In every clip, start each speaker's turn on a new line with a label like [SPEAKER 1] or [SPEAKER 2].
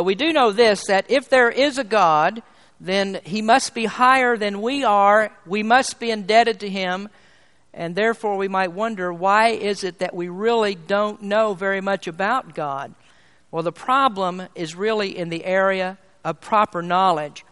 [SPEAKER 1] But we do know this that if there is a God, then he must be higher than we are. We must be indebted to him. And therefore, we might wonder why is it that we really don't know very much about God? Well, the problem is really in the area of proper knowledge.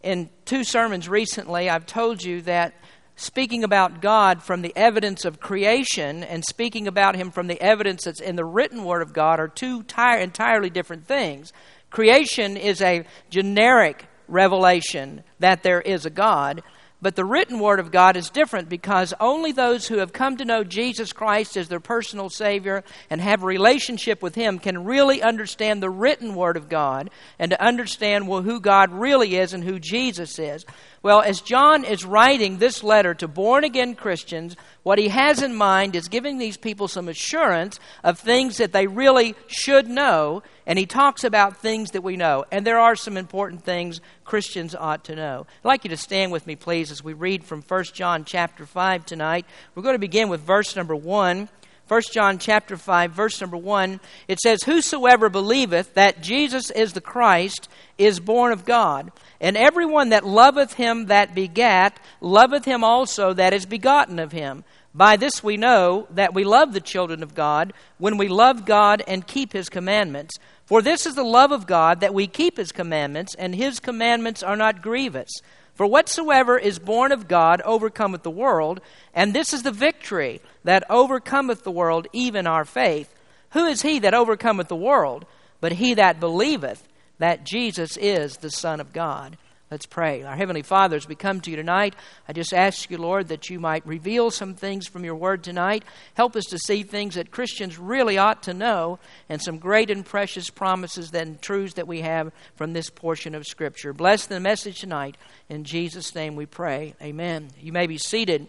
[SPEAKER 1] In two sermons recently, I've told you that speaking about God from the evidence of creation and speaking about Him from the evidence that's in the written Word of God are two entirely different things. Creation is a generic revelation that there is a God, but the written Word of God is different because only those who have come to know Jesus Christ as their personal Savior and have a relationship with Him can really understand the written Word of God and to understand well, who God really is and who Jesus is. Well, as John is writing this letter to born again Christians what he has in mind is giving these people some assurance of things that they really should know, and he talks about things that we know. And there are some important things Christians ought to know. I'd like you to stand with me, please, as we read from 1 John chapter 5 tonight. We're going to begin with verse number 1. 1 John chapter 5 verse number 1 it says whosoever believeth that Jesus is the Christ is born of God and everyone that loveth him that begat loveth him also that is begotten of him by this we know that we love the children of God when we love God and keep his commandments for this is the love of God that we keep his commandments and his commandments are not grievous for whatsoever is born of God overcometh the world, and this is the victory that overcometh the world, even our faith. Who is he that overcometh the world, but he that believeth that Jesus is the Son of God? Let's pray. Our Heavenly Father, as we come to you tonight, I just ask you, Lord, that you might reveal some things from your word tonight. Help us to see things that Christians really ought to know and some great and precious promises and truths that we have from this portion of Scripture. Bless the message tonight. In Jesus' name we pray. Amen. You may be seated.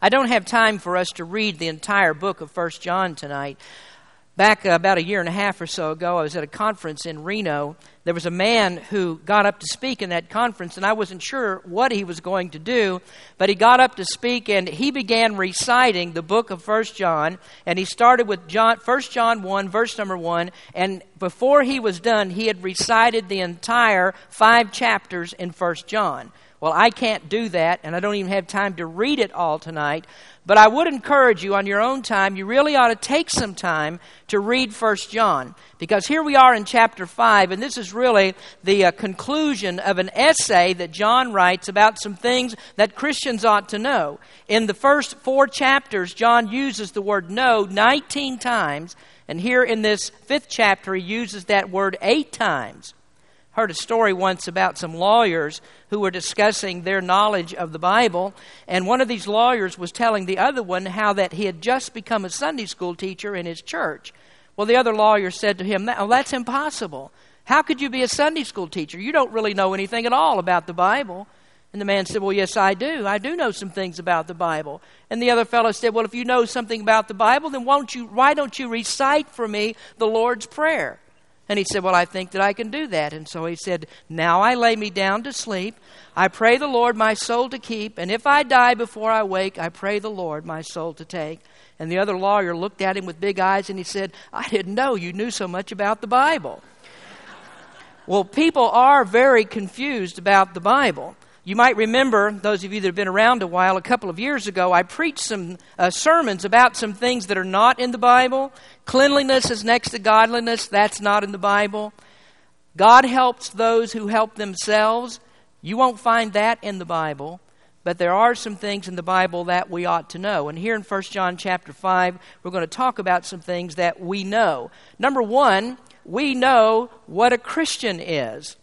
[SPEAKER 1] I don't have time for us to read the entire book of First John tonight. Back about a year and a half or so ago, I was at a conference in Reno. There was a man who got up to speak in that conference, and I wasn't sure what he was going to do, but he got up to speak and he began reciting the book of First John, and he started with John, 1 John 1, verse number 1, and before he was done, he had recited the entire five chapters in First John. Well, I can't do that, and I don't even have time to read it all tonight, but I would encourage you on your own time, you really ought to take some time to read 1 John. Because here we are in chapter 5, and this is really the uh, conclusion of an essay that John writes about some things that Christians ought to know. In the first four chapters, John uses the word know 19 times, and here in this fifth chapter, he uses that word eight times heard a story once about some lawyers who were discussing their knowledge of the Bible, and one of these lawyers was telling the other one how that he had just become a Sunday school teacher in his church. Well, the other lawyer said to him, "Oh, that's impossible. How could you be a Sunday school teacher? You don't really know anything at all about the Bible." And the man said, Well, yes, I do. I do know some things about the Bible. And the other fellow said, Well, if you know something about the Bible, then won't you, why don't you recite for me the Lord's Prayer? And he said, Well, I think that I can do that. And so he said, Now I lay me down to sleep. I pray the Lord my soul to keep. And if I die before I wake, I pray the Lord my soul to take. And the other lawyer looked at him with big eyes and he said, I didn't know you knew so much about the Bible. well, people are very confused about the Bible. You might remember, those of you that have been around a while, a couple of years ago, I preached some uh, sermons about some things that are not in the Bible. Cleanliness is next to godliness, that's not in the Bible. God helps those who help themselves. You won't find that in the Bible, but there are some things in the Bible that we ought to know. And here in 1 John chapter 5, we're going to talk about some things that we know. Number one, we know what a Christian is.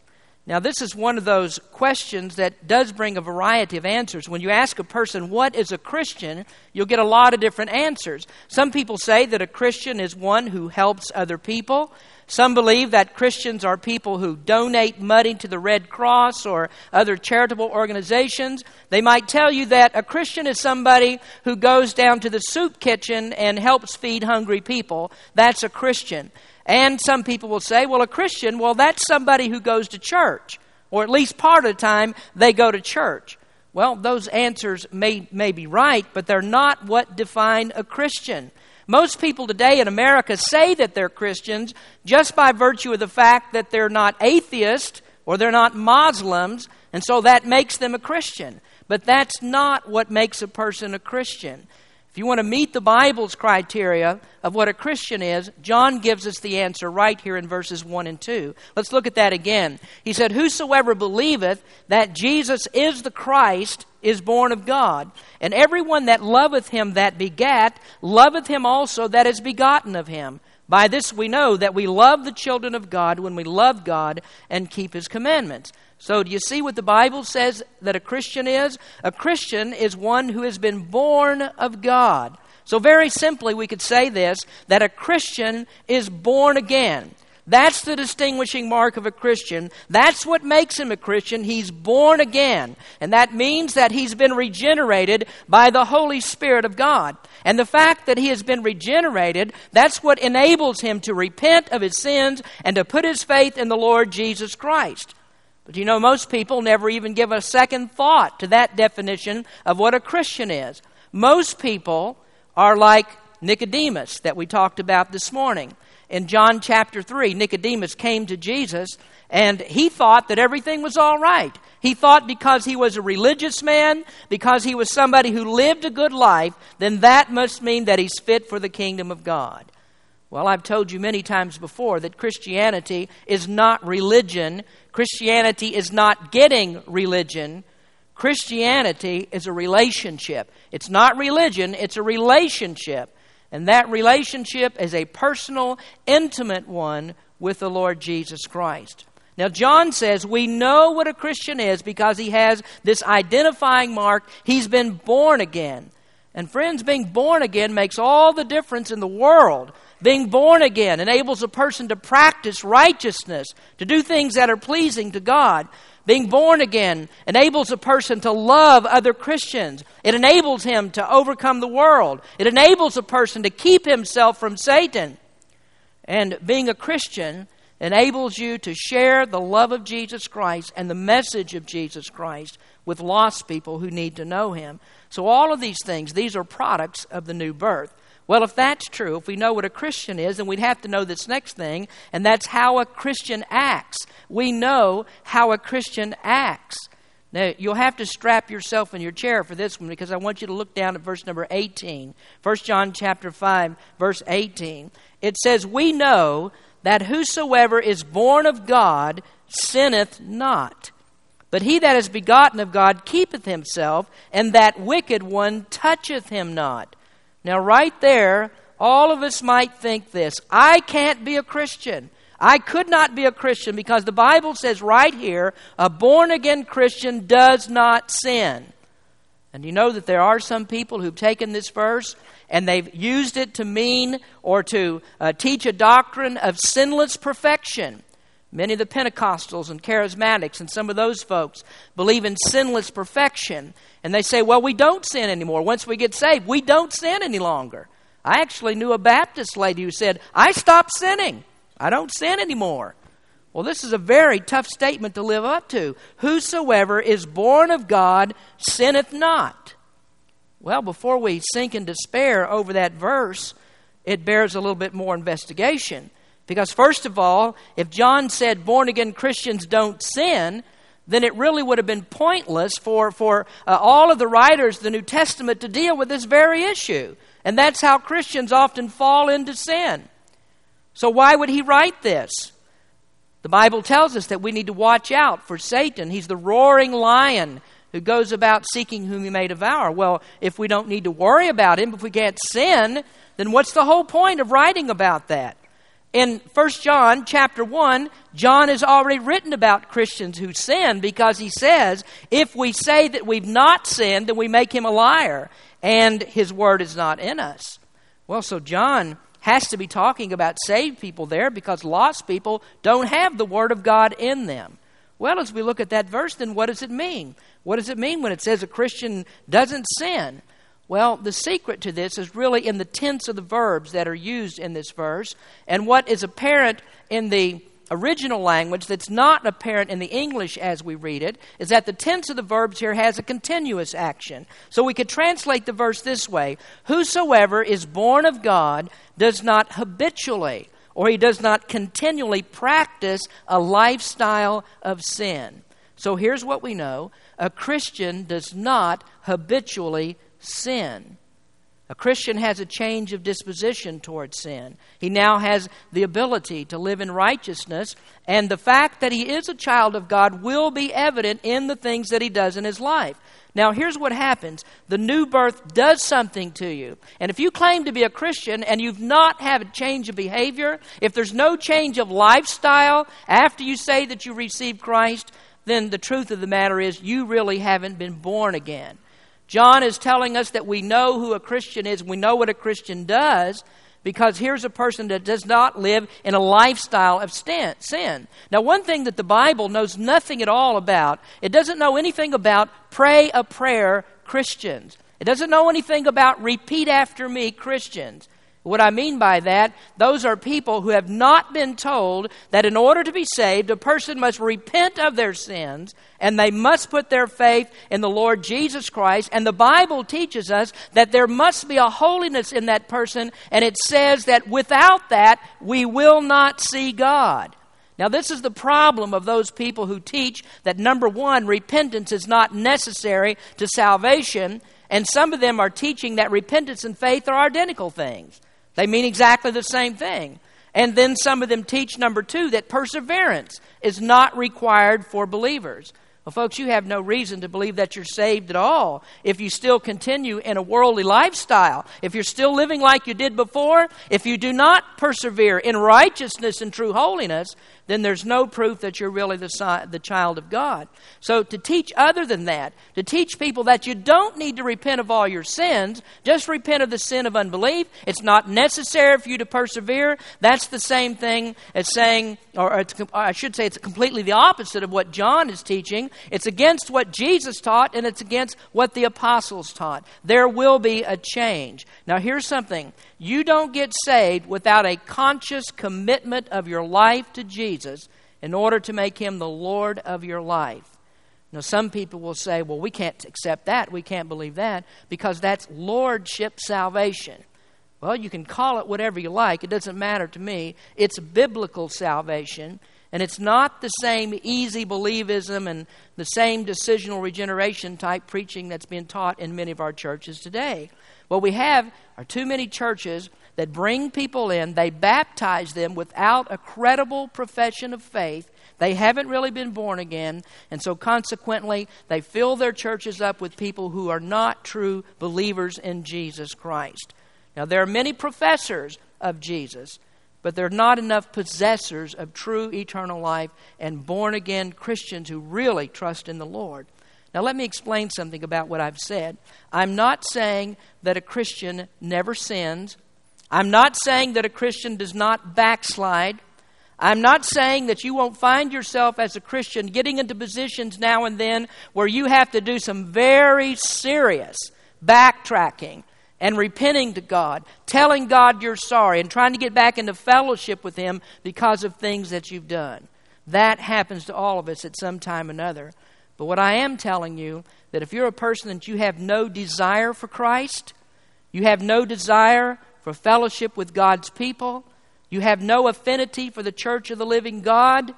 [SPEAKER 1] Now, this is one of those questions that does bring a variety of answers. When you ask a person, What is a Christian? you'll get a lot of different answers. Some people say that a Christian is one who helps other people. Some believe that Christians are people who donate money to the Red Cross or other charitable organizations. They might tell you that a Christian is somebody who goes down to the soup kitchen and helps feed hungry people. That's a Christian. And some people will say, well, a Christian, well, that's somebody who goes to church, or at least part of the time they go to church. Well, those answers may, may be right, but they're not what define a Christian. Most people today in America say that they're Christians just by virtue of the fact that they're not atheists or they're not Muslims, and so that makes them a Christian. But that's not what makes a person a Christian. If you want to meet the Bible's criteria of what a Christian is, John gives us the answer right here in verses 1 and 2. Let's look at that again. He said, Whosoever believeth that Jesus is the Christ is born of God, and everyone that loveth him that begat loveth him also that is begotten of him. By this we know that we love the children of God when we love God and keep his commandments. So, do you see what the Bible says that a Christian is? A Christian is one who has been born of God. So, very simply, we could say this that a Christian is born again. That's the distinguishing mark of a Christian. That's what makes him a Christian. He's born again. And that means that he's been regenerated by the Holy Spirit of God. And the fact that he has been regenerated, that's what enables him to repent of his sins and to put his faith in the Lord Jesus Christ. But you know, most people never even give a second thought to that definition of what a Christian is. Most people are like Nicodemus that we talked about this morning. In John chapter 3, Nicodemus came to Jesus and he thought that everything was all right. He thought because he was a religious man, because he was somebody who lived a good life, then that must mean that he's fit for the kingdom of God. Well, I've told you many times before that Christianity is not religion. Christianity is not getting religion. Christianity is a relationship. It's not religion, it's a relationship. And that relationship is a personal, intimate one with the Lord Jesus Christ. Now, John says we know what a Christian is because he has this identifying mark. He's been born again. And, friends, being born again makes all the difference in the world being born again enables a person to practice righteousness, to do things that are pleasing to God. Being born again enables a person to love other Christians. It enables him to overcome the world. It enables a person to keep himself from Satan. And being a Christian enables you to share the love of Jesus Christ and the message of Jesus Christ with lost people who need to know him. So, all of these things, these are products of the new birth. Well, if that's true, if we know what a Christian is, then we'd have to know this next thing, and that's how a Christian acts. We know how a Christian acts. Now, you'll have to strap yourself in your chair for this one because I want you to look down at verse number 18. 1 John chapter 5, verse 18. It says, "We know that whosoever is born of God sinneth not, but he that is begotten of God keepeth himself, and that wicked one toucheth him not." Now, right there, all of us might think this I can't be a Christian. I could not be a Christian because the Bible says right here a born again Christian does not sin. And you know that there are some people who've taken this verse and they've used it to mean or to uh, teach a doctrine of sinless perfection. Many of the Pentecostals and charismatics and some of those folks believe in sinless perfection. And they say, well, we don't sin anymore. Once we get saved, we don't sin any longer. I actually knew a Baptist lady who said, I stopped sinning. I don't sin anymore. Well, this is a very tough statement to live up to. Whosoever is born of God sinneth not. Well, before we sink in despair over that verse, it bears a little bit more investigation. Because, first of all, if John said born again Christians don't sin, then it really would have been pointless for, for uh, all of the writers of the New Testament to deal with this very issue. And that's how Christians often fall into sin. So, why would he write this? The Bible tells us that we need to watch out for Satan. He's the roaring lion who goes about seeking whom he may devour. Well, if we don't need to worry about him, if we can't sin, then what's the whole point of writing about that? in 1 John chapter 1, John has already written about Christians who sin because he says, if we say that we've not sinned, then we make him a liar and his word is not in us. Well, so John has to be talking about saved people there because lost people don't have the word of God in them. Well, as we look at that verse, then what does it mean? What does it mean when it says a Christian doesn't sin? Well, the secret to this is really in the tense of the verbs that are used in this verse, and what is apparent in the original language that's not apparent in the English as we read it is that the tense of the verbs here has a continuous action. So we could translate the verse this way Whosoever is born of God does not habitually or he does not continually practice a lifestyle of sin. So here's what we know a Christian does not habitually sin. A Christian has a change of disposition towards sin. He now has the ability to live in righteousness, and the fact that he is a child of God will be evident in the things that he does in his life. Now, here's what happens the new birth does something to you. And if you claim to be a Christian and you've not had a change of behavior, if there's no change of lifestyle after you say that you received Christ, then the truth of the matter is you really haven't been born again. John is telling us that we know who a Christian is, we know what a Christian does, because here's a person that does not live in a lifestyle of sin. Now, one thing that the Bible knows nothing at all about, it doesn't know anything about pray a prayer Christians. It doesn't know anything about repeat after me Christians. What I mean by that, those are people who have not been told that in order to be saved, a person must repent of their sins and they must put their faith in the Lord Jesus Christ. And the Bible teaches us that there must be a holiness in that person, and it says that without that, we will not see God. Now, this is the problem of those people who teach that number one, repentance is not necessary to salvation, and some of them are teaching that repentance and faith are identical things. They mean exactly the same thing. And then some of them teach, number two, that perseverance is not required for believers. Well, folks, you have no reason to believe that you're saved at all if you still continue in a worldly lifestyle, if you're still living like you did before, if you do not persevere in righteousness and true holiness, then there's no proof that you're really the, the child of God. So to teach other than that, to teach people that you don't need to repent of all your sins, just repent of the sin of unbelief. It's not necessary for you to persevere. That's the same thing as saying, or I should say, it's completely the opposite of what John is teaching. It's against what Jesus taught, and it's against what the apostles taught. There will be a change. Now, here's something you don't get saved without a conscious commitment of your life to Jesus. Jesus in order to make him the Lord of your life. Now, some people will say, well, we can't accept that, we can't believe that, because that's Lordship salvation. Well, you can call it whatever you like, it doesn't matter to me. It's biblical salvation, and it's not the same easy believism and the same decisional regeneration type preaching that's being taught in many of our churches today. What we have are too many churches that bring people in, they baptize them without a credible profession of faith. They haven't really been born again, and so consequently, they fill their churches up with people who are not true believers in Jesus Christ. Now, there are many professors of Jesus, but there are not enough possessors of true eternal life and born again Christians who really trust in the Lord. Now, let me explain something about what I've said. I'm not saying that a Christian never sins I'm not saying that a Christian does not backslide. I'm not saying that you won't find yourself as a Christian getting into positions now and then where you have to do some very serious backtracking and repenting to God, telling God you're sorry, and trying to get back into fellowship with Him because of things that you've done. That happens to all of us at some time or another. But what I am telling you that if you're a person that you have no desire for Christ, you have no desire for fellowship with God's people, you have no affinity for the church of the living God,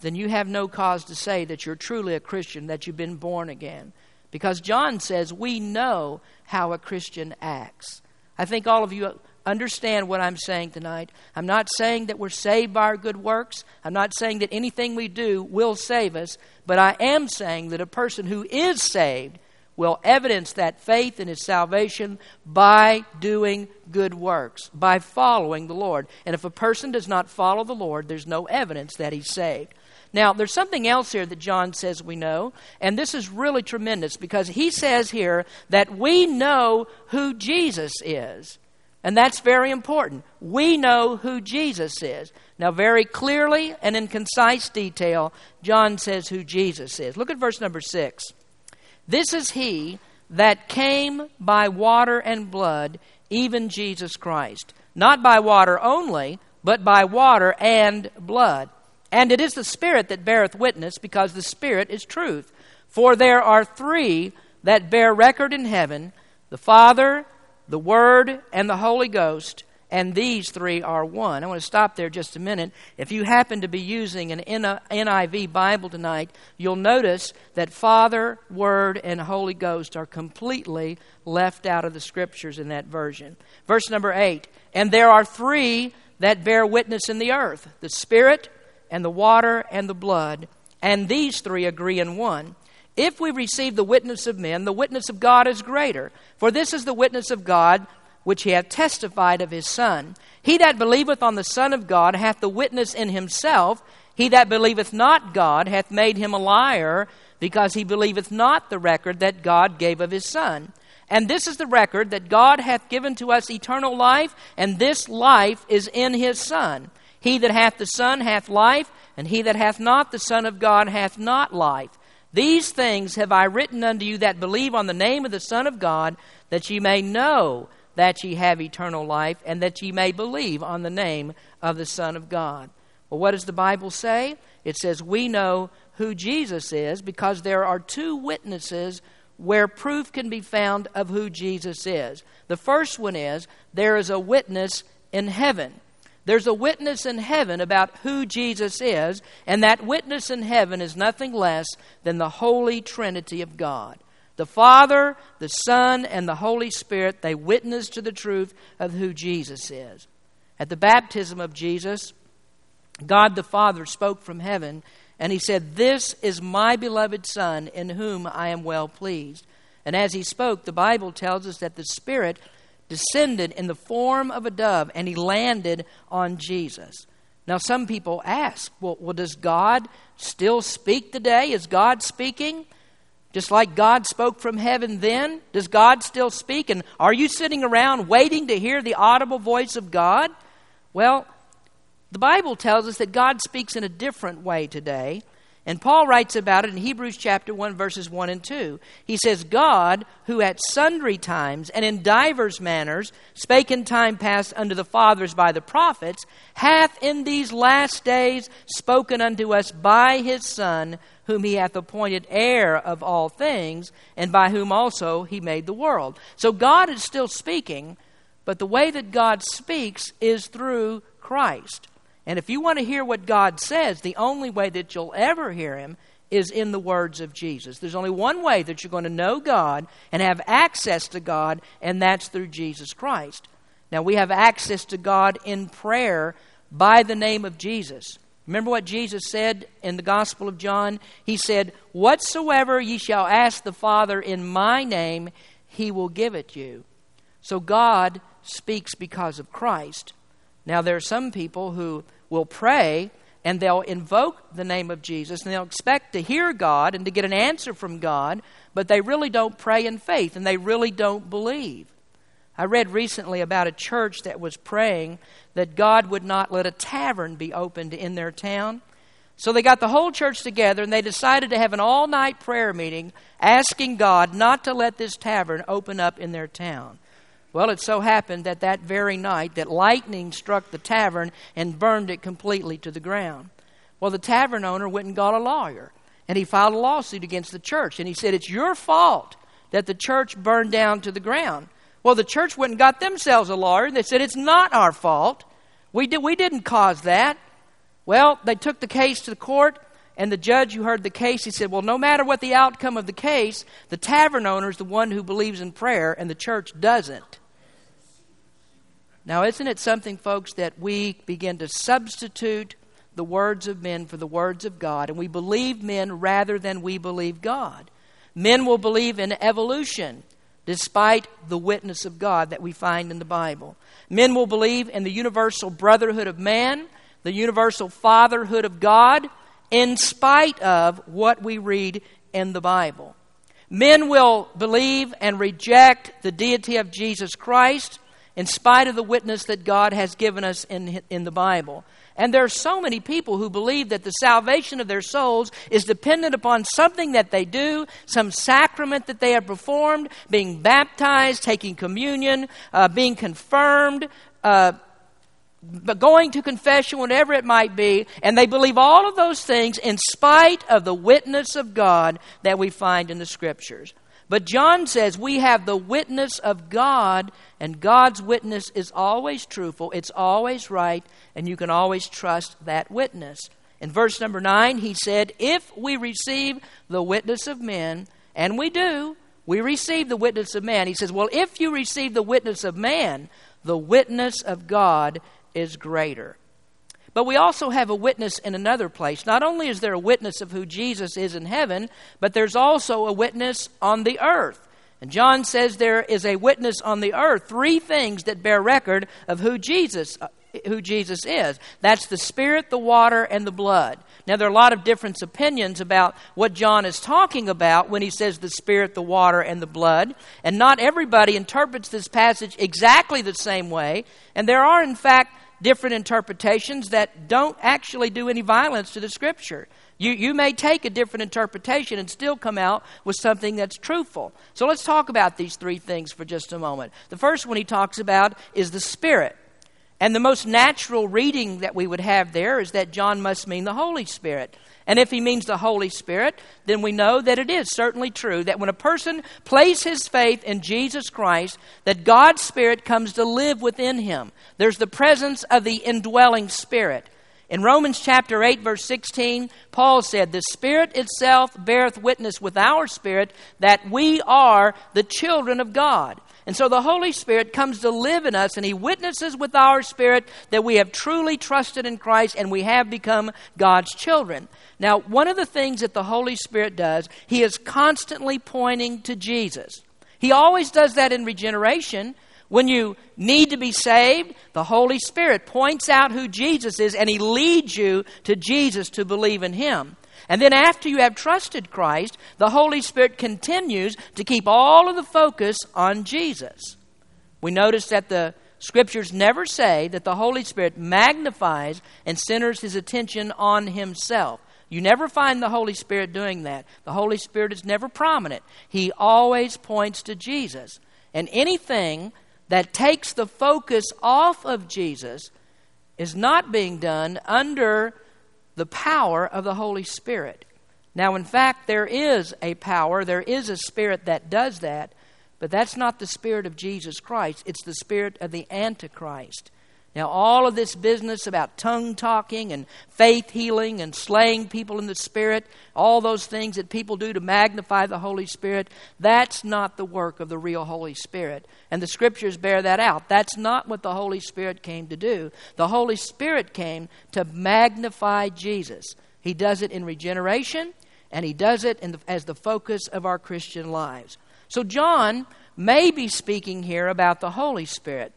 [SPEAKER 1] then you have no cause to say that you're truly a Christian, that you've been born again. Because John says, we know how a Christian acts. I think all of you understand what I'm saying tonight. I'm not saying that we're saved by our good works. I'm not saying that anything we do will save us. But I am saying that a person who is saved will evidence that faith in his salvation by doing good works, by following the Lord. And if a person does not follow the Lord, there's no evidence that he's saved. Now, there's something else here that John says we know, and this is really tremendous because he says here that we know who Jesus is. And that's very important. We know who Jesus is. Now, very clearly and in concise detail, John says who Jesus is. Look at verse number 6. This is he that came by water and blood, even Jesus Christ. Not by water only, but by water and blood. And it is the Spirit that beareth witness, because the Spirit is truth. For there are three that bear record in heaven the Father, the Word, and the Holy Ghost and these three are one. I want to stop there just a minute. If you happen to be using an NIV Bible tonight, you'll notice that Father, Word, and Holy Ghost are completely left out of the scriptures in that version. Verse number eight And there are three that bear witness in the earth the Spirit, and the water, and the blood, and these three agree in one. If we receive the witness of men, the witness of God is greater. For this is the witness of God which he hath testified of his Son. He that believeth on the Son of God hath the witness in himself. He that believeth not God hath made him a liar, because he believeth not the record that God gave of his Son. And this is the record that God hath given to us eternal life, and this life is in his Son. He that hath the Son hath life, and he that hath not the Son of God hath not life. These things have I written unto you that believe on the name of the Son of God, that ye may know that ye have eternal life, and that ye may believe on the name of the Son of God. Well, what does the Bible say? It says, We know who Jesus is because there are two witnesses where proof can be found of who Jesus is. The first one is there is a witness in heaven. There's a witness in heaven about who Jesus is, and that witness in heaven is nothing less than the Holy Trinity of God. The Father, the Son, and the Holy Spirit, they witness to the truth of who Jesus is. At the baptism of Jesus, God the Father spoke from heaven, and he said, This is my beloved Son, in whom I am well pleased. And as he spoke, the Bible tells us that the Spirit descended in the form of a dove, and he landed on Jesus. Now, some people ask, well, well, does God still speak today? Is God speaking? Just like God spoke from heaven then, does God still speak? And are you sitting around waiting to hear the audible voice of God? Well, the Bible tells us that God speaks in a different way today. And Paul writes about it in Hebrews chapter 1, verses 1 and 2. He says, God, who at sundry times and in divers manners spake in time past unto the fathers by the prophets, hath in these last days spoken unto us by his Son whom he hath appointed heir of all things, and by whom also he made the world. So God is still speaking, but the way that God speaks is through Christ. And if you want to hear what God says, the only way that you'll ever hear him is in the words of Jesus. There's only one way that you're going to know God and have access to God, and that's through Jesus Christ. Now, we have access to God in prayer by the name of Jesus. Remember what Jesus said in the Gospel of John? He said, Whatsoever ye shall ask the Father in my name, he will give it you. So God speaks because of Christ. Now, there are some people who will pray and they'll invoke the name of Jesus and they'll expect to hear God and to get an answer from God, but they really don't pray in faith and they really don't believe. I read recently about a church that was praying that God would not let a tavern be opened in their town. So they got the whole church together and they decided to have an all night prayer meeting asking God not to let this tavern open up in their town. Well, it so happened that that very night that lightning struck the tavern and burned it completely to the ground. Well, the tavern owner went and got a lawyer and he filed a lawsuit against the church and he said, It's your fault that the church burned down to the ground. Well, the church went and got themselves a lawyer, and they said, It's not our fault. We, did, we didn't cause that. Well, they took the case to the court, and the judge who heard the case, he said, Well, no matter what the outcome of the case, the tavern owner is the one who believes in prayer, and the church doesn't. Now, isn't it something, folks, that we begin to substitute the words of men for the words of God, and we believe men rather than we believe God? Men will believe in evolution despite the witness of God that we find in the Bible. Men will believe in the universal brotherhood of man, the universal fatherhood of God, in spite of what we read in the Bible. Men will believe and reject the deity of Jesus Christ in spite of the witness that God has given us in, in the Bible. And there are so many people who believe that the salvation of their souls is dependent upon something that they do, some sacrament that they have performed, being baptized, taking communion, uh, being confirmed. Uh, but going to confession, whatever it might be, and they believe all of those things in spite of the witness of God that we find in the Scriptures. But John says, We have the witness of God, and God's witness is always truthful, it's always right, and you can always trust that witness. In verse number 9, he said, If we receive the witness of men, and we do, we receive the witness of man. He says, Well, if you receive the witness of man, the witness of God is greater. But we also have a witness in another place. Not only is there a witness of who Jesus is in heaven, but there's also a witness on the earth. And John says there is a witness on the earth, three things that bear record of who Jesus uh, who Jesus is. That's the spirit, the water, and the blood. Now, there are a lot of different opinions about what John is talking about when he says the spirit, the water, and the blood. And not everybody interprets this passage exactly the same way. And there are, in fact, different interpretations that don't actually do any violence to the scripture. You, you may take a different interpretation and still come out with something that's truthful. So let's talk about these three things for just a moment. The first one he talks about is the Spirit. And the most natural reading that we would have there is that John must mean the Holy Spirit. And if he means the Holy Spirit, then we know that it is certainly true that when a person places his faith in Jesus Christ, that God's Spirit comes to live within him. There's the presence of the indwelling Spirit. In Romans chapter 8, verse 16, Paul said, The Spirit itself beareth witness with our spirit that we are the children of God. And so the Holy Spirit comes to live in us, and He witnesses with our spirit that we have truly trusted in Christ and we have become God's children. Now, one of the things that the Holy Spirit does, He is constantly pointing to Jesus. He always does that in regeneration when you need to be saved, the Holy Spirit points out who Jesus is and He leads you to Jesus to believe in Him. And then after you have trusted Christ, the Holy Spirit continues to keep all of the focus on Jesus. We notice that the Scriptures never say that the Holy Spirit magnifies and centers His attention on Himself. You never find the Holy Spirit doing that. The Holy Spirit is never prominent, He always points to Jesus. And anything that takes the focus off of Jesus is not being done under the power of the Holy Spirit. Now, in fact, there is a power, there is a spirit that does that, but that's not the spirit of Jesus Christ. It's the spirit of the Antichrist. Now, all of this business about tongue talking and faith healing and slaying people in the Spirit, all those things that people do to magnify the Holy Spirit, that's not the work of the real Holy Spirit. And the scriptures bear that out. That's not what the Holy Spirit came to do. The Holy Spirit came to magnify Jesus. He does it in regeneration, and He does it the, as the focus of our Christian lives. So, John may be speaking here about the Holy Spirit.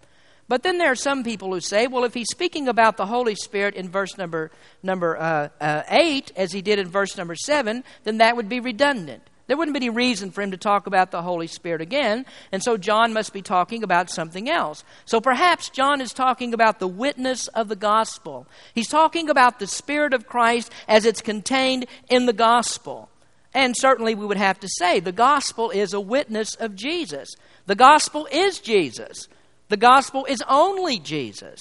[SPEAKER 1] But then there are some people who say, well, if he's speaking about the Holy Spirit in verse number, number uh, uh, 8, as he did in verse number 7, then that would be redundant. There wouldn't be any reason for him to talk about the Holy Spirit again, and so John must be talking about something else. So perhaps John is talking about the witness of the gospel. He's talking about the Spirit of Christ as it's contained in the gospel. And certainly we would have to say the gospel is a witness of Jesus. The gospel is Jesus. The gospel is only Jesus.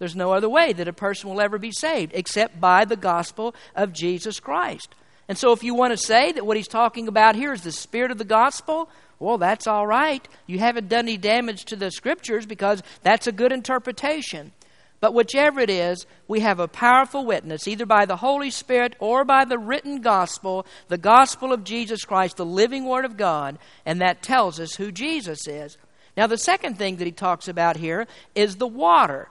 [SPEAKER 1] There's no other way that a person will ever be saved except by the gospel of Jesus Christ. And so, if you want to say that what he's talking about here is the spirit of the gospel, well, that's all right. You haven't done any damage to the scriptures because that's a good interpretation. But whichever it is, we have a powerful witness, either by the Holy Spirit or by the written gospel, the gospel of Jesus Christ, the living word of God, and that tells us who Jesus is. Now, the second thing that he talks about here is the water.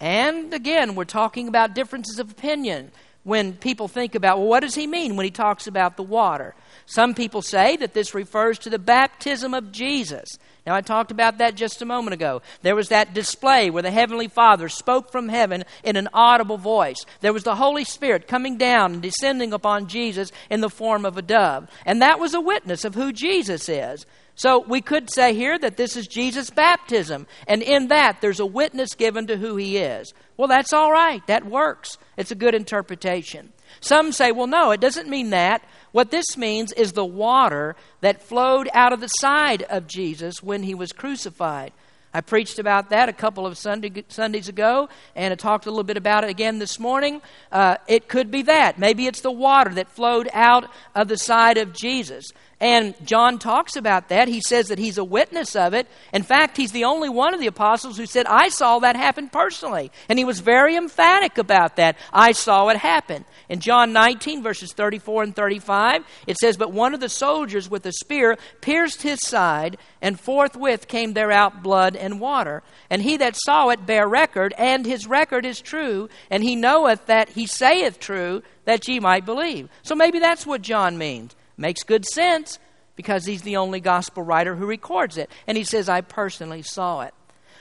[SPEAKER 1] And again, we're talking about differences of opinion when people think about, well, what does he mean when he talks about the water? Some people say that this refers to the baptism of Jesus. Now, I talked about that just a moment ago. There was that display where the Heavenly Father spoke from heaven in an audible voice. There was the Holy Spirit coming down and descending upon Jesus in the form of a dove. And that was a witness of who Jesus is. So we could say here that this is Jesus' baptism, and in that there's a witness given to who he is. Well, that's all right. That works. It's a good interpretation. Some say, well, no, it doesn't mean that. What this means is the water that flowed out of the side of Jesus when he was crucified. I preached about that a couple of Sunday, Sundays ago, and I talked a little bit about it again this morning. Uh, it could be that. Maybe it's the water that flowed out of the side of Jesus. And John talks about that. He says that he's a witness of it. In fact, he's the only one of the apostles who said, I saw that happen personally. And he was very emphatic about that. I saw it happen. In John 19, verses 34 and 35, it says, But one of the soldiers with a spear pierced his side, and forthwith came there out blood and water. And he that saw it bare record, and his record is true, and he knoweth that he saith true, that ye might believe. So maybe that's what John means Makes good sense because he's the only gospel writer who records it. And he says, I personally saw it.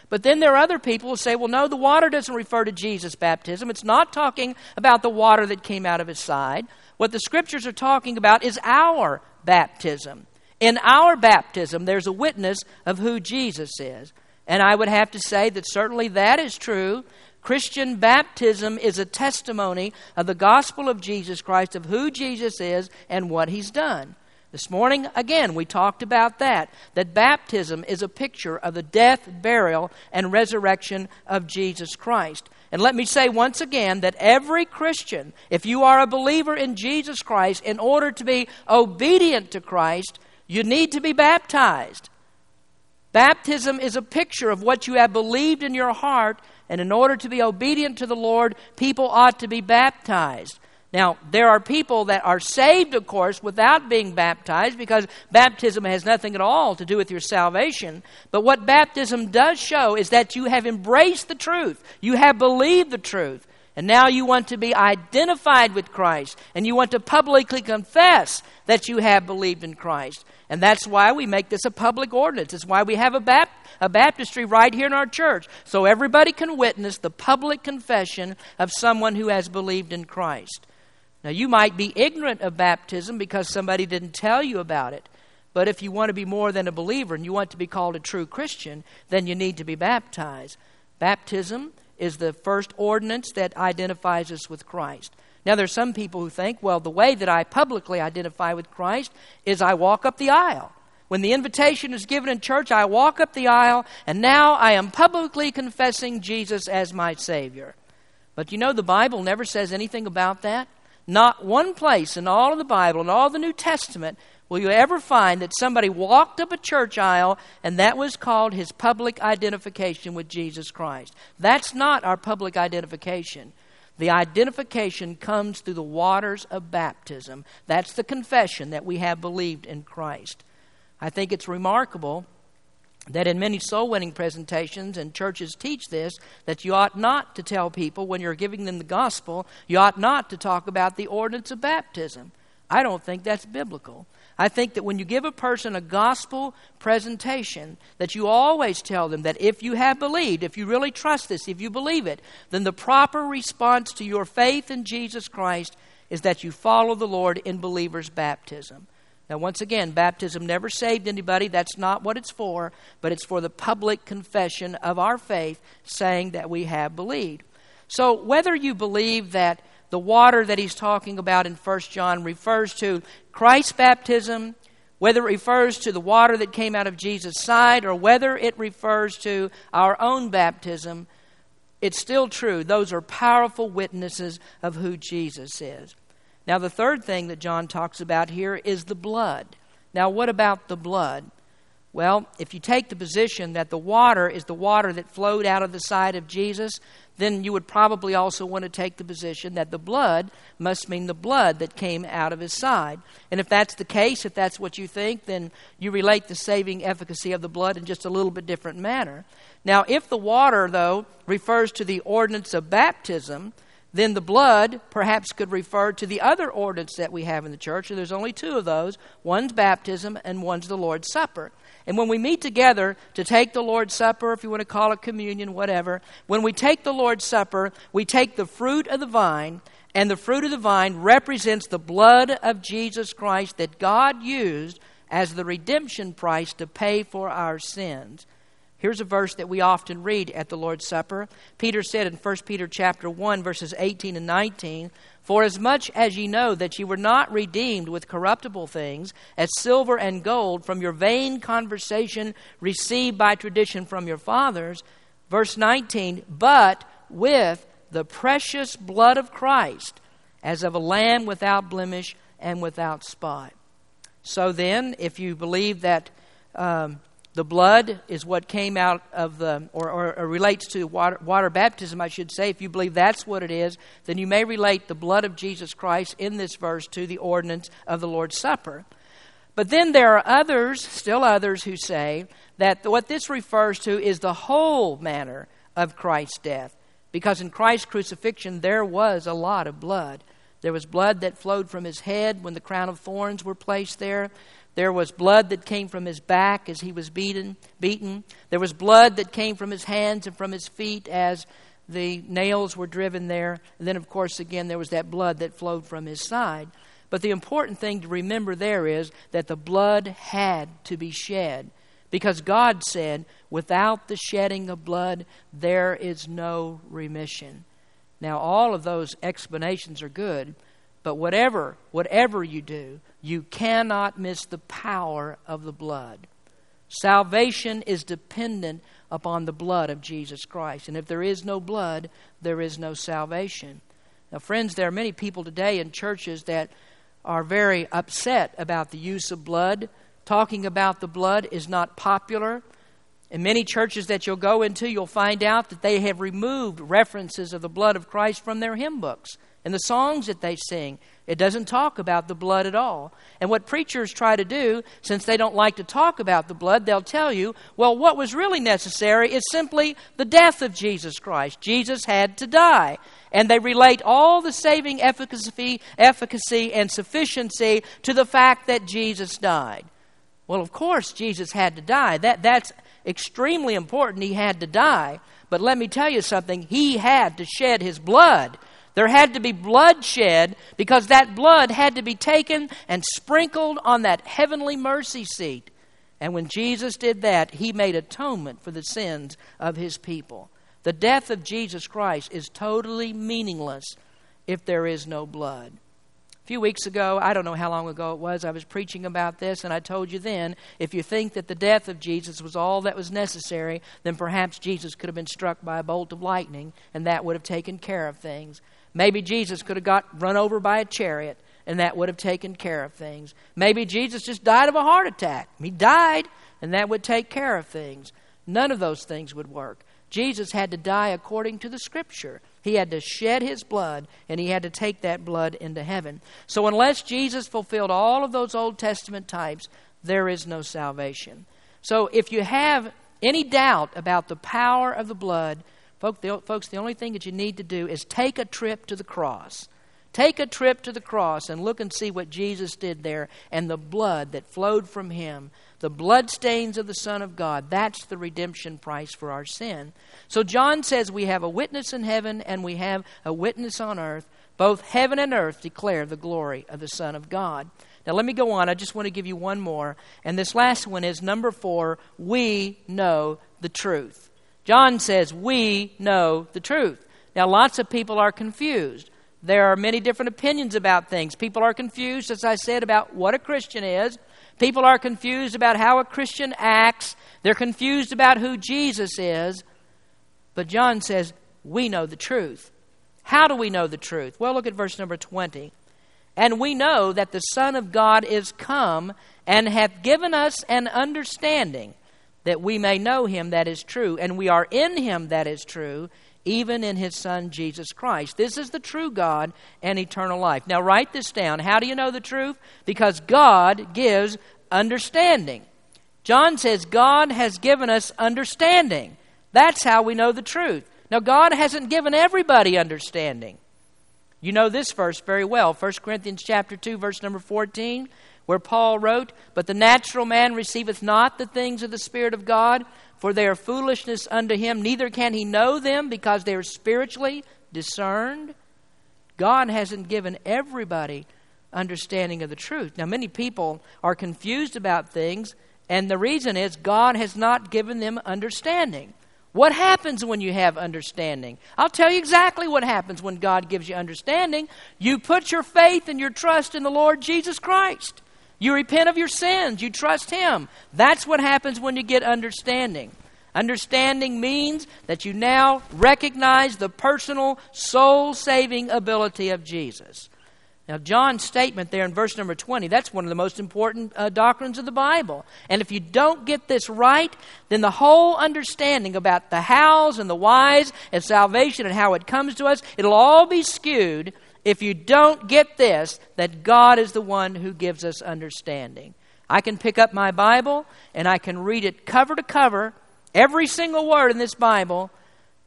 [SPEAKER 1] But then there are other people who say, well, no, the water doesn't refer to Jesus' baptism. It's not talking about the water that came out of his side. What the scriptures are talking about is our baptism. In our baptism, there's a witness of who Jesus is. And I would have to say that certainly that is true, Christian baptism is a testimony of the gospel of Jesus Christ, of who Jesus is and what he's done. This morning, again, we talked about that, that baptism is a picture of the death, burial, and resurrection of Jesus Christ. And let me say once again that every Christian, if you are a believer in Jesus Christ, in order to be obedient to Christ, you need to be baptized. Baptism is a picture of what you have believed in your heart and in order to be obedient to the Lord, people ought to be baptized. Now, there are people that are saved, of course, without being baptized because baptism has nothing at all to do with your salvation. But what baptism does show is that you have embraced the truth, you have believed the truth, and now you want to be identified with Christ, and you want to publicly confess that you have believed in Christ. And that's why we make this a public ordinance. It's why we have a, bap- a baptistry right here in our church. So everybody can witness the public confession of someone who has believed in Christ. Now, you might be ignorant of baptism because somebody didn't tell you about it. But if you want to be more than a believer and you want to be called a true Christian, then you need to be baptized. Baptism is the first ordinance that identifies us with Christ. Now, there's some people who think, well, the way that I publicly identify with Christ is I walk up the aisle. When the invitation is given in church, I walk up the aisle, and now I am publicly confessing Jesus as my Savior. But you know, the Bible never says anything about that. Not one place in all of the Bible, in all the New Testament, will you ever find that somebody walked up a church aisle and that was called his public identification with Jesus Christ. That's not our public identification. The identification comes through the waters of baptism. That's the confession that we have believed in Christ. I think it's remarkable that in many soul winning presentations and churches teach this that you ought not to tell people when you're giving them the gospel, you ought not to talk about the ordinance of baptism. I don't think that's biblical. I think that when you give a person a gospel presentation, that you always tell them that if you have believed, if you really trust this, if you believe it, then the proper response to your faith in Jesus Christ is that you follow the Lord in believers' baptism. Now, once again, baptism never saved anybody. That's not what it's for, but it's for the public confession of our faith, saying that we have believed. So, whether you believe that the water that he's talking about in 1 John refers to Christ's baptism, whether it refers to the water that came out of Jesus' side or whether it refers to our own baptism, it's still true. Those are powerful witnesses of who Jesus is. Now, the third thing that John talks about here is the blood. Now, what about the blood? Well, if you take the position that the water is the water that flowed out of the side of Jesus, then you would probably also want to take the position that the blood must mean the blood that came out of his side. And if that's the case, if that's what you think, then you relate the saving efficacy of the blood in just a little bit different manner. Now, if the water, though, refers to the ordinance of baptism, then the blood perhaps could refer to the other ordinance that we have in the church. And there's only two of those one's baptism and one's the Lord's Supper. And when we meet together to take the Lord's Supper, if you want to call it communion, whatever, when we take the Lord's Supper, we take the fruit of the vine, and the fruit of the vine represents the blood of Jesus Christ that God used as the redemption price to pay for our sins. Here's a verse that we often read at the Lord's Supper. Peter said in 1 Peter chapter 1 verses 18 and 19, "For as much as ye know that ye were not redeemed with corruptible things, as silver and gold from your vain conversation received by tradition from your fathers." Verse 19, "But with the precious blood of Christ, as of a lamb without blemish and without spot." So then, if you believe that um, the blood is what came out of the, or, or, or relates to water, water, baptism, I should say. If you believe that's what it is, then you may relate the blood of Jesus Christ in this verse to the ordinance of the Lord's Supper. But then there are others, still others, who say that what this refers to is the whole manner of Christ's death. Because in Christ's crucifixion, there was a lot of blood. There was blood that flowed from his head when the crown of thorns were placed there. There was blood that came from his back as he was beaten, beaten. There was blood that came from his hands and from his feet as the nails were driven there. And then, of course, again, there was that blood that flowed from his side. But the important thing to remember there is that the blood had to be shed because God said, without the shedding of blood, there is no remission. Now, all of those explanations are good, but whatever, whatever you do, you cannot miss the power of the blood. Salvation is dependent upon the blood of Jesus Christ. And if there is no blood, there is no salvation. Now, friends, there are many people today in churches that are very upset about the use of blood. Talking about the blood is not popular. In many churches that you'll go into, you'll find out that they have removed references of the blood of Christ from their hymn books and the songs that they sing. It doesn't talk about the blood at all. And what preachers try to do, since they don't like to talk about the blood, they'll tell you, well, what was really necessary is simply the death of Jesus Christ. Jesus had to die. And they relate all the saving efficacy, efficacy and sufficiency to the fact that Jesus died. Well, of course, Jesus had to die. That, that's extremely important. He had to die. But let me tell you something, he had to shed his blood there had to be bloodshed because that blood had to be taken and sprinkled on that heavenly mercy seat. And when Jesus did that, he made atonement for the sins of his people. The death of Jesus Christ is totally meaningless if there is no blood. A few weeks ago, I don't know how long ago it was, I was preaching about this, and I told you then if you think that the death of Jesus was all that was necessary, then perhaps Jesus could have been struck by a bolt of lightning, and that would have taken care of things. Maybe Jesus could have got run over by a chariot and that would have taken care of things. Maybe Jesus just died of a heart attack. He died and that would take care of things. None of those things would work. Jesus had to die according to the scripture. He had to shed his blood and he had to take that blood into heaven. So, unless Jesus fulfilled all of those Old Testament types, there is no salvation. So, if you have any doubt about the power of the blood, Folks, the only thing that you need to do is take a trip to the cross. Take a trip to the cross and look and see what Jesus did there and the blood that flowed from him, the bloodstains of the Son of God. That's the redemption price for our sin. So John says we have a witness in heaven and we have a witness on earth. Both heaven and earth declare the glory of the Son of God. Now let me go on. I just want to give you one more. And this last one is number four we know the truth. John says, We know the truth. Now, lots of people are confused. There are many different opinions about things. People are confused, as I said, about what a Christian is. People are confused about how a Christian acts. They're confused about who Jesus is. But John says, We know the truth. How do we know the truth? Well, look at verse number 20. And we know that the Son of God is come and hath given us an understanding that we may know him that is true, and we are in him that is true, even in his Son Jesus Christ. This is the true God and eternal life. Now, write this down. How do you know the truth? Because God gives understanding. John says, God has given us understanding. That's how we know the truth. Now, God hasn't given everybody understanding. You know this verse very well, 1 Corinthians chapter 2 verse number 14 where Paul wrote, But the natural man receiveth not the things of the Spirit of God, for they are foolishness unto him, neither can he know them, because they are spiritually discerned. God hasn't given everybody understanding of the truth. Now, many people are confused about things, and the reason is God has not given them understanding. What happens when you have understanding? I'll tell you exactly what happens when God gives you understanding. You put your faith and your trust in the Lord Jesus Christ. You repent of your sins. You trust Him. That's what happens when you get understanding. Understanding means that you now recognize the personal, soul saving ability of Jesus. Now, John's statement there in verse number 20, that's one of the most important uh, doctrines of the Bible. And if you don't get this right, then the whole understanding about the hows and the whys and salvation and how it comes to us, it'll all be skewed if you don't get this, that God is the one who gives us understanding. I can pick up my Bible and I can read it cover to cover, every single word in this Bible,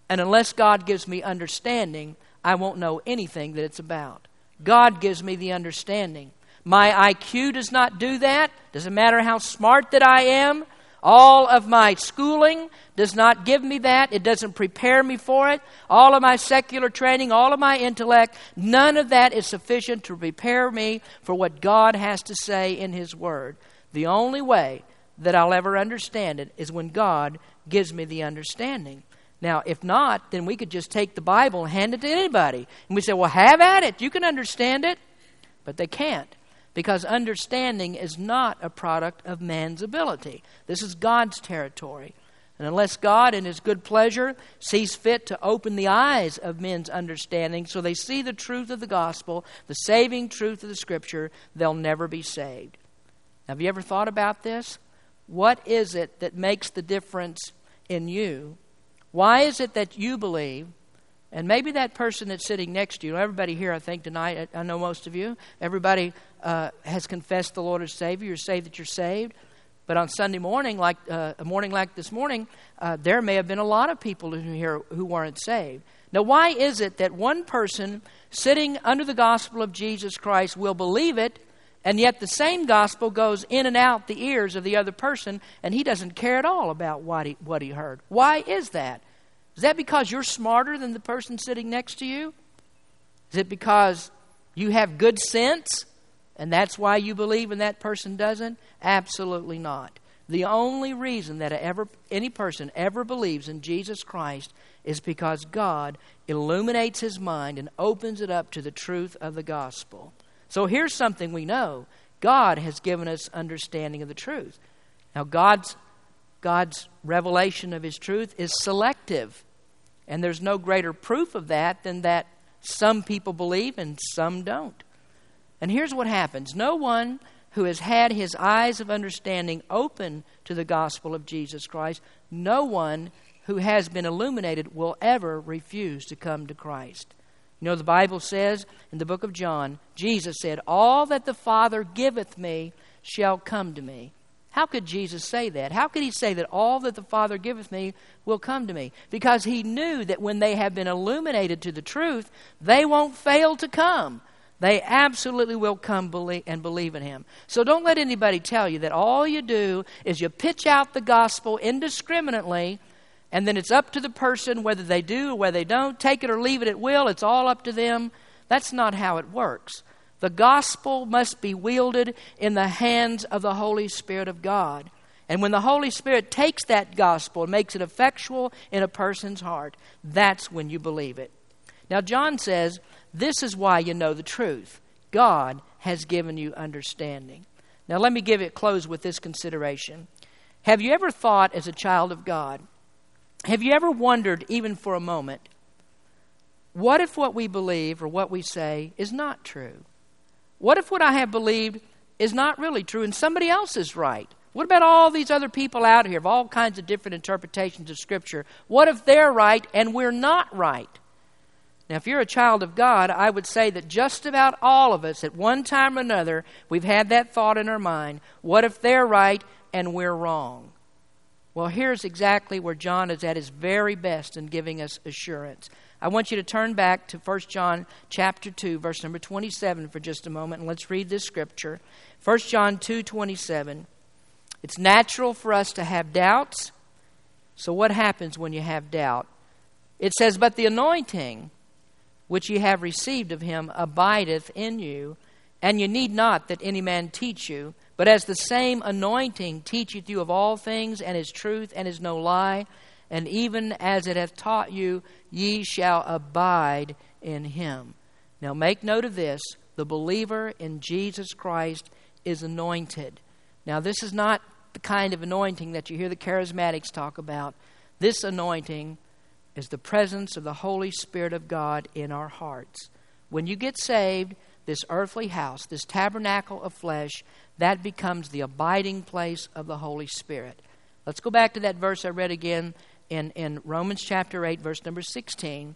[SPEAKER 1] and unless God gives me understanding, I won't know anything that it's about. God gives me the understanding. My IQ does not do that. Doesn't matter how smart that I am. All of my schooling does not give me that. It doesn't prepare me for it. All of my secular training, all of my intellect, none of that is sufficient to prepare me for what God has to say in His Word. The only way that I'll ever understand it is when God gives me the understanding. Now, if not, then we could just take the Bible and hand it to anybody. And we say, well, have at it. You can understand it. But they can't because understanding is not a product of man's ability. This is God's territory. And unless God, in His good pleasure, sees fit to open the eyes of men's understanding so they see the truth of the gospel, the saving truth of the scripture, they'll never be saved. Have you ever thought about this? What is it that makes the difference in you? Why is it that you believe and maybe that person that's sitting next to you, everybody here, I think, tonight, I know most of you, everybody uh, has confessed the Lord as Savior. You're saved that you're saved. But on Sunday morning, like uh, a morning like this morning, uh, there may have been a lot of people here who weren't saved. Now, why is it that one person sitting under the gospel of Jesus Christ will believe it, and yet the same gospel goes in and out the ears of the other person, and he doesn't care at all about what he, what he heard? Why is that? Is that because you're smarter than the person sitting next to you? Is it because you have good sense and that's why you believe and that person doesn't? Absolutely not. The only reason that ever, any person ever believes in Jesus Christ is because God illuminates his mind and opens it up to the truth of the gospel. So here's something we know God has given us understanding of the truth. Now, God's, God's revelation of his truth is selective. And there's no greater proof of that than that some people believe and some don't. And here's what happens no one who has had his eyes of understanding open to the gospel of Jesus Christ, no one who has been illuminated will ever refuse to come to Christ. You know, the Bible says in the book of John, Jesus said, All that the Father giveth me shall come to me, how could Jesus say that? How could he say that all that the Father giveth me will come to me? Because he knew that when they have been illuminated to the truth, they won't fail to come. They absolutely will come believe and believe in him. So don't let anybody tell you that all you do is you pitch out the gospel indiscriminately, and then it's up to the person whether they do or whether they don't, take it or leave it at will, it's all up to them. That's not how it works. The gospel must be wielded in the hands of the Holy Spirit of God. And when the Holy Spirit takes that gospel and makes it effectual in a person's heart, that's when you believe it. Now, John says, This is why you know the truth. God has given you understanding. Now, let me give it close with this consideration. Have you ever thought, as a child of God, have you ever wondered, even for a moment, what if what we believe or what we say is not true? What if what I have believed is not really true and somebody else is right? What about all these other people out here of all kinds of different interpretations of Scripture? What if they're right and we're not right? Now, if you're a child of God, I would say that just about all of us, at one time or another, we've had that thought in our mind what if they're right and we're wrong? Well, here's exactly where John is at his very best in giving us assurance. I want you to turn back to 1 John chapter 2 verse number 27 for just a moment and let's read this scripture. 1 John 2:27. It's natural for us to have doubts. So what happens when you have doubt? It says, "But the anointing which ye have received of him abideth in you, and ye need not that any man teach you, but as the same anointing teacheth you of all things and is truth and is no lie, and even as it hath taught you, ye shall abide in him. Now make note of this the believer in Jesus Christ is anointed. Now, this is not the kind of anointing that you hear the charismatics talk about. This anointing is the presence of the Holy Spirit of God in our hearts. When you get saved, this earthly house, this tabernacle of flesh, that becomes the abiding place of the Holy Spirit. Let's go back to that verse I read again in, in Romans chapter 8, verse number 16,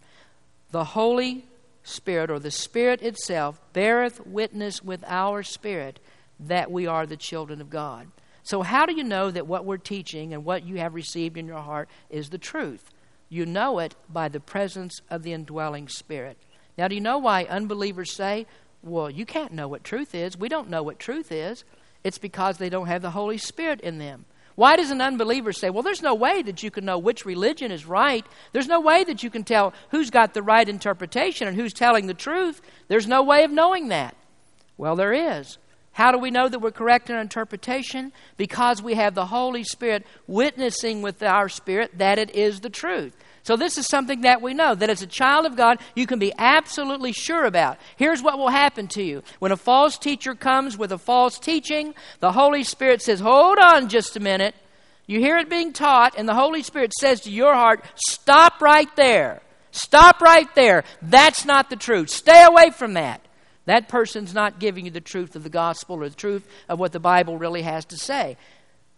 [SPEAKER 1] the Holy Spirit, or the Spirit itself, beareth witness with our spirit that we are the children of God. So, how do you know that what we're teaching and what you have received in your heart is the truth? You know it by the presence of the indwelling Spirit. Now, do you know why unbelievers say, Well, you can't know what truth is? We don't know what truth is. It's because they don't have the Holy Spirit in them. Why does an unbeliever say, well, there's no way that you can know which religion is right? There's no way that you can tell who's got the right interpretation and who's telling the truth. There's no way of knowing that. Well, there is. How do we know that we're correct in our interpretation? Because we have the Holy Spirit witnessing with our spirit that it is the truth. So, this is something that we know that as a child of God, you can be absolutely sure about. Here's what will happen to you when a false teacher comes with a false teaching, the Holy Spirit says, Hold on just a minute. You hear it being taught, and the Holy Spirit says to your heart, Stop right there. Stop right there. That's not the truth. Stay away from that. That person's not giving you the truth of the gospel or the truth of what the Bible really has to say.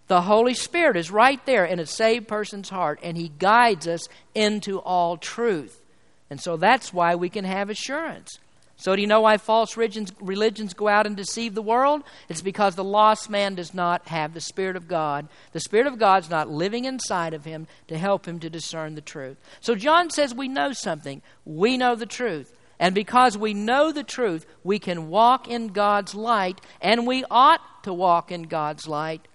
[SPEAKER 1] The Holy Spirit is right there in a saved person's heart, and He guides us into all truth. And so that's why we can have assurance. So, do you know why false religions, religions, go out and deceive the world? It's because the lost man does not have the Spirit of God. The Spirit of God's not living inside of him to help him to discern the truth. So, John says we know something, we know the truth. And because we know the truth, we can walk in God's light, and we ought to walk in God's light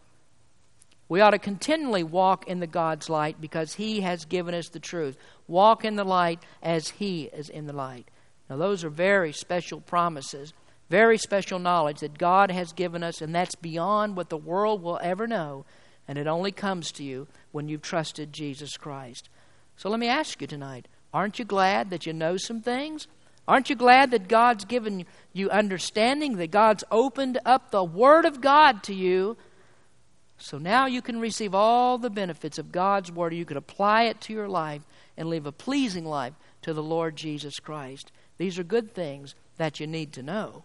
[SPEAKER 1] we ought to continually walk in the God's light because He has given us the truth. Walk in the light as He is in the light. Now, those are very special promises, very special knowledge that God has given us, and that's beyond what the world will ever know. And it only comes to you when you've trusted Jesus Christ. So let me ask you tonight aren't you glad that you know some things? Aren't you glad that God's given you understanding, that God's opened up the Word of God to you so now you can receive all the benefits of God's Word. You can apply it to your life and live a pleasing life to the Lord Jesus Christ. These are good things that you need to know.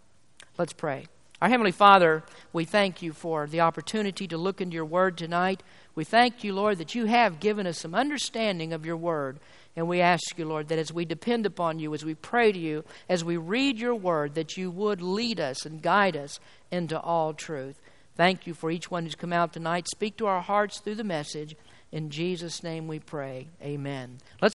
[SPEAKER 1] Let's pray. Our Heavenly Father, we thank you for the opportunity to look into your Word tonight. We thank you, Lord, that you have given us some understanding of your Word. And we ask you, Lord, that as we depend upon you, as we pray to you, as we read your Word, that you would lead us and guide us into all truth. Thank you for each one who's come out tonight. Speak to our hearts through the message. In Jesus' name we pray. Amen. Let's